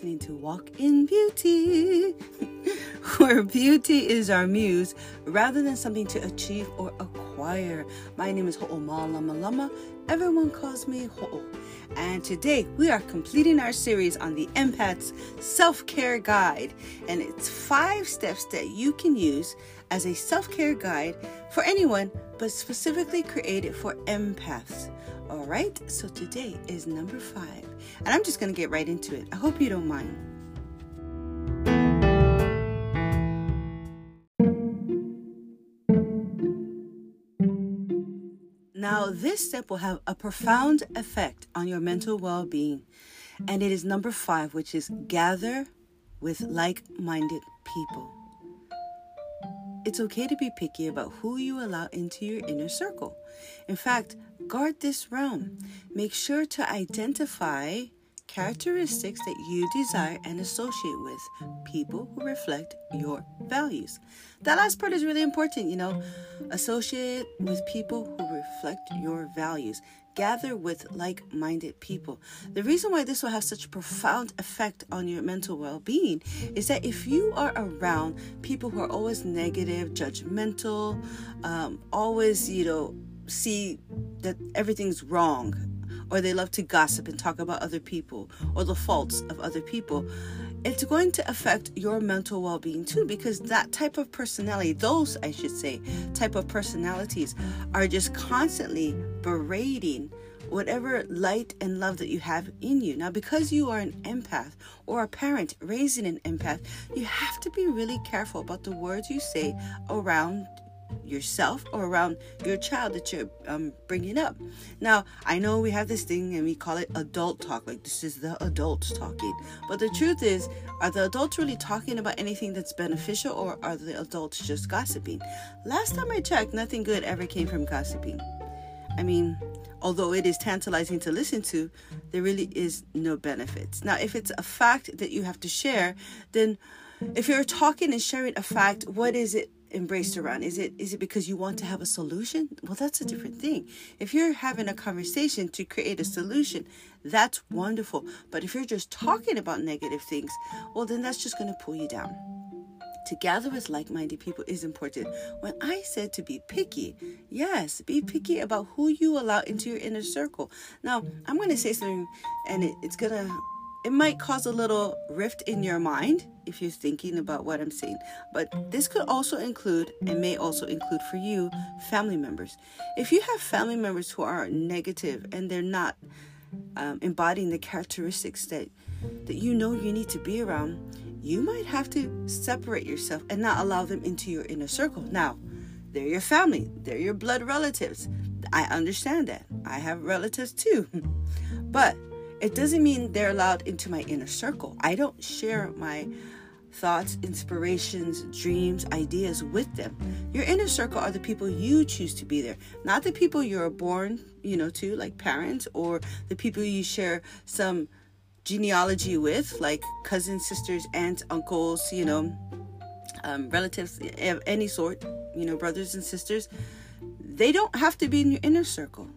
listening to Walk in Beauty, where beauty is our muse rather than something to achieve or acquire. My name is Ho'oma Lama Lama. Everyone calls me Ho'o. And today we are completing our series on the Empath's Self Care Guide. And it's five steps that you can use as a self care guide for anyone, but specifically created for empaths. All right, so today is number five, and I'm just going to get right into it. I hope you don't mind. Now, this step will have a profound effect on your mental well being, and it is number five, which is gather with like minded people. It's okay to be picky about who you allow into your inner circle. In fact, guard this realm. Make sure to identify characteristics that you desire and associate with people who reflect your values. That last part is really important, you know. Associate with people who reflect your values. Gather with like minded people. The reason why this will have such a profound effect on your mental well being is that if you are around people who are always negative, judgmental, um, always, you know, see that everything's wrong or they love to gossip and talk about other people or the faults of other people, it's going to affect your mental well being too because that type of personality, those I should say, type of personalities are just constantly berating whatever light and love that you have in you. Now, because you are an empath or a parent raising an empath, you have to be really careful about the words you say around yourself or around your child that you're um, bringing up. Now, I know we have this thing and we call it adult talk, like this is the adults talking. But the truth is, are the adults really talking about anything that's beneficial or are the adults just gossiping? Last time I checked, nothing good ever came from gossiping. I mean, although it is tantalizing to listen to, there really is no benefits. Now, if it's a fact that you have to share, then if you're talking and sharing a fact, what is it embraced around? Is it is it because you want to have a solution? Well, that's a different thing. If you're having a conversation to create a solution, that's wonderful. But if you're just talking about negative things, well, then that's just going to pull you down. To gather with like minded people is important. When I said to be picky, yes, be picky about who you allow into your inner circle. Now, I'm going to say something, and it, it's going to it might cause a little rift in your mind if you're thinking about what I'm saying. But this could also include, and may also include for you, family members. If you have family members who are negative and they're not um, embodying the characteristics that that you know you need to be around, you might have to separate yourself and not allow them into your inner circle. Now, they're your family, they're your blood relatives. I understand that. I have relatives too. but it doesn't mean they're allowed into my inner circle. I don't share my thoughts, inspirations, dreams, ideas with them. Your inner circle are the people you choose to be there, not the people you're born, you know, to, like parents, or the people you share some genealogy with, like cousins, sisters, aunts, uncles, you know, um, relatives of any sort, you know, brothers and sisters. They don't have to be in your inner circle.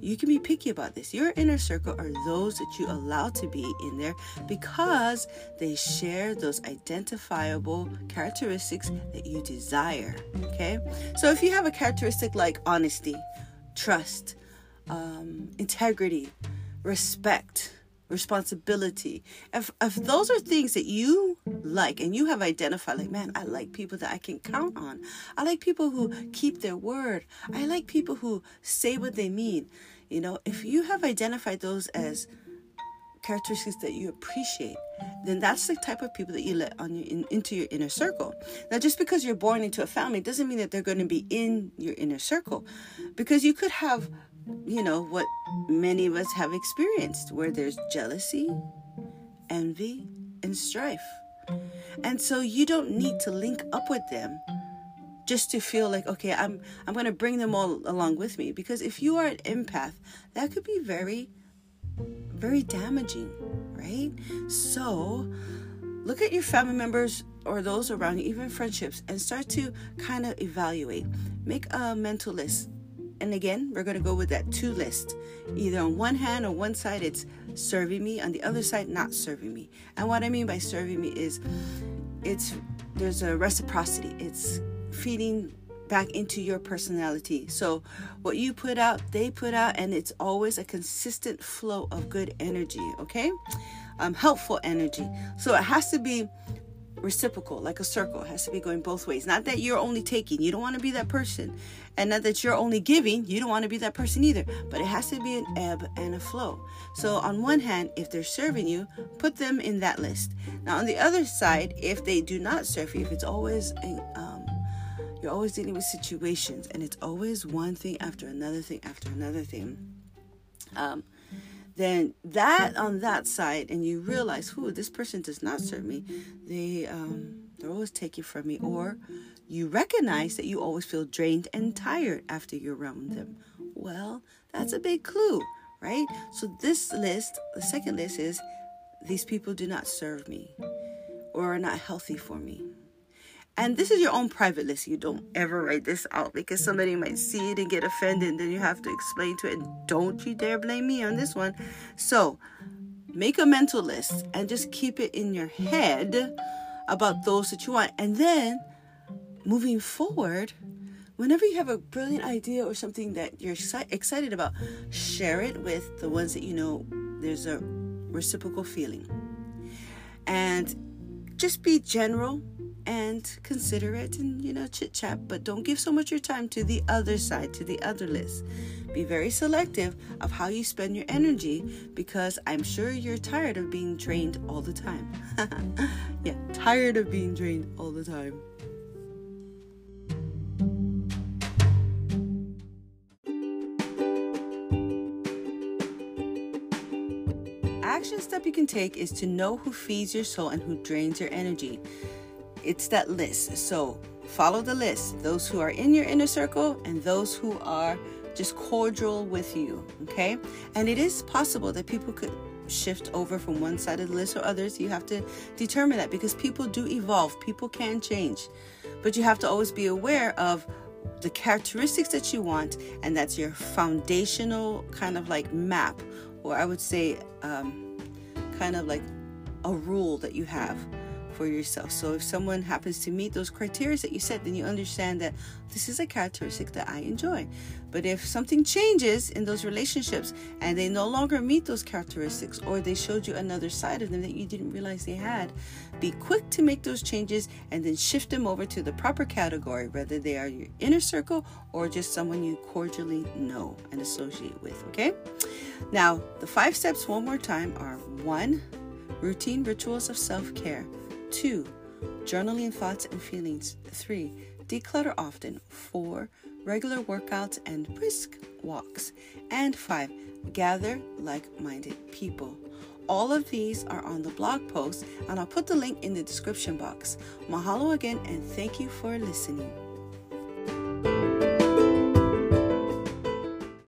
You can be picky about this. Your inner circle are those that you allow to be in there because they share those identifiable characteristics that you desire. Okay? So if you have a characteristic like honesty, trust, um, integrity, respect, responsibility. If, if those are things that you like and you have identified, like, man, I like people that I can count on. I like people who keep their word. I like people who say what they mean. You know, if you have identified those as characteristics that you appreciate, then that's the type of people that you let on your in, into your inner circle. Now, just because you're born into a family doesn't mean that they're going to be in your inner circle, because you could have you know, what many of us have experienced, where there's jealousy, envy, and strife. And so you don't need to link up with them just to feel like okay i'm i'm going to bring them all along with me. Because if you are an empath that could be very very damaging right? So look at your family members or those around you even friendships and start to kind of evaluate. Make a mental list And again, we're going to go with that two list. Either on one hand, on one side, it's serving me, on the other side, not serving me. And what I mean by serving me is it's there's a reciprocity. It's feeding back into your personality. So, what you put out, they put out, and it's always a consistent flow of good energy, okay? Um, helpful energy. So, it has to be reciprocal, like a circle. It has to be going both ways. Not that you're only taking, you don't want to be that person. And not that you're only giving, you don't want to be that person either. But it has to be an ebb and a flow. So, on one hand, if they're serving you, put them in that list. Now, on the other side, if they do not serve you, if it's always um, you're always dealing with situations, and it's always one thing after another thing after another thing. Um, then that on that side, and you realize, who this person does not serve me. They um, they're always taking from me, or you recognize that you always feel drained and tired after you're around them. Well, that's a big clue, right? So this list, the second list is these people do not serve me or are not healthy for me. And this is your own private list. You don't ever write this out because somebody might see it and get offended, and then you have to explain to it. And don't you dare blame me on this one. So, make a mental list and just keep it in your head about those that you want. And then, moving forward, whenever you have a brilliant idea or something that you're excited about, share it with the ones that you know there's a reciprocal feeling. And just be general and consider it and you know chit chat but don't give so much your time to the other side to the other list. Be very selective of how you spend your energy because i'm sure you're tired of being drained all the time. Yeah tired of being drained all the time. Action step you can take is to know who feeds your soul and who drains your energy it's that list. So follow the list. Those who are in your inner circle and those who are just cordial with you. Okay. And it is possible that people could shift over from one side of the list or others. You have to determine that because people do evolve, people can change. But you have to always be aware of the characteristics that you want, and that's your foundational kind of like map, or I would say, um, kind of like a rule that you have for yourself. So if someone happens to meet those criteria that you set, then you understand that this is a characteristic that I enjoy. But if something changes in those relationships and they no longer meet those characteristics or they showed you another side of them that you didn't realize they had, be quick to make those changes and then shift them over to the proper category, whether they are your inner circle or just someone you cordially know and associate with, okay? Now, the five steps one more time are one, routine rituals of self care. 2. Journaling thoughts and feelings. 3. Declutter often. 4. Regular workouts and brisk walks. And 5. Gather like minded people. All of these are on the blog post, and I'll put the link in the description box. Mahalo again, and thank you for listening.